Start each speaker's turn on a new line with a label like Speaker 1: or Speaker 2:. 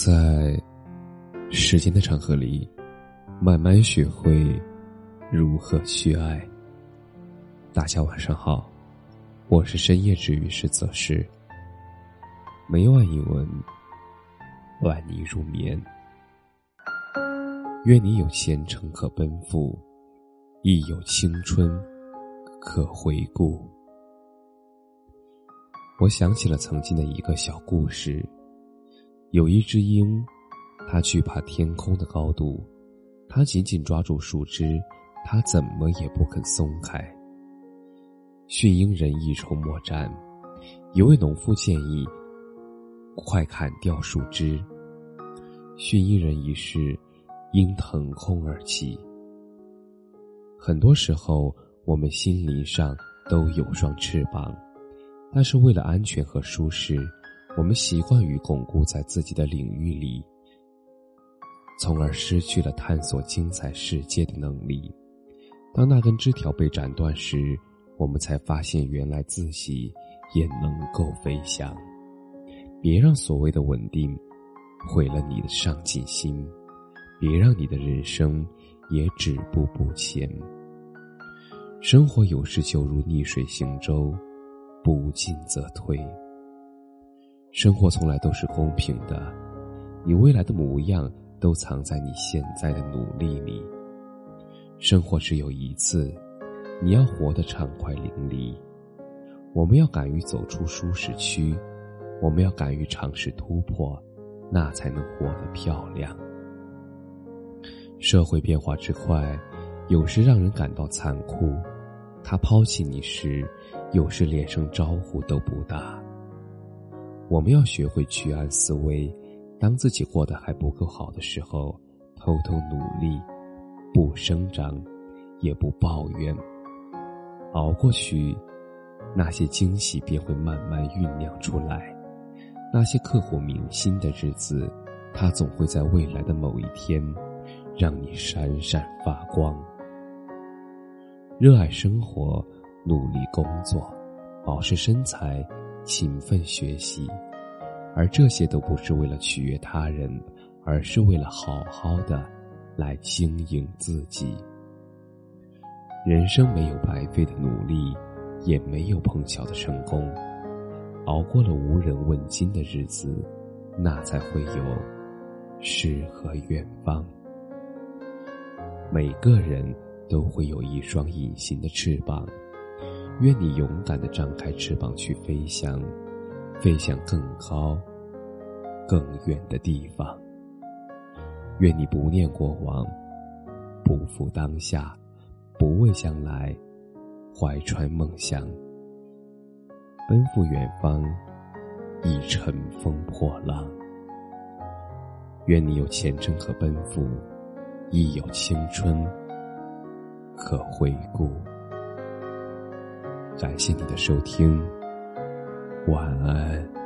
Speaker 1: 在时间的长河里，慢慢学会如何去爱。大家晚上好，我是深夜治愈师泽师。每晚一文，伴你入眠。愿你有前程可奔赴，亦有青春可回顾。我想起了曾经的一个小故事。有一只鹰，它惧怕天空的高度，它紧紧抓住树枝，它怎么也不肯松开。驯鹰人一筹莫展，一位农夫建议：“快砍掉树枝。”驯鹰人一试，鹰腾空而起。很多时候，我们心灵上都有双翅膀，但是为了安全和舒适。我们习惯于巩固在自己的领域里，从而失去了探索精彩世界的能力。当那根枝条被斩断时，我们才发现原来自己也能够飞翔。别让所谓的稳定毁了你的上进心，别让你的人生也止步不前。生活有时就如逆水行舟，不进则退。生活从来都是公平的，你未来的模样都藏在你现在的努力里。生活只有一次，你要活得畅快淋漓。我们要敢于走出舒适区，我们要敢于尝试突破，那才能活得漂亮。社会变化之快，有时让人感到残酷。他抛弃你时，有时连声招呼都不打。我们要学会居安思危，当自己过得还不够好的时候，偷偷努力，不声张，也不抱怨，熬过去，那些惊喜便会慢慢酝酿出来。那些刻骨铭心的日子，它总会在未来的某一天，让你闪闪发光。热爱生活，努力工作，保持身材。勤奋学习，而这些都不是为了取悦他人，而是为了好好的来经营自己。人生没有白费的努力，也没有碰巧的成功。熬过了无人问津的日子，那才会有诗和远方。每个人都会有一双隐形的翅膀。愿你勇敢的张开翅膀去飞翔，飞向更高、更远的地方。愿你不念过往，不负当下，不畏将来，怀揣梦想，奔赴远方，亦乘风破浪。愿你有前程可奔赴，亦有青春可回顾。感谢你的收听，晚安。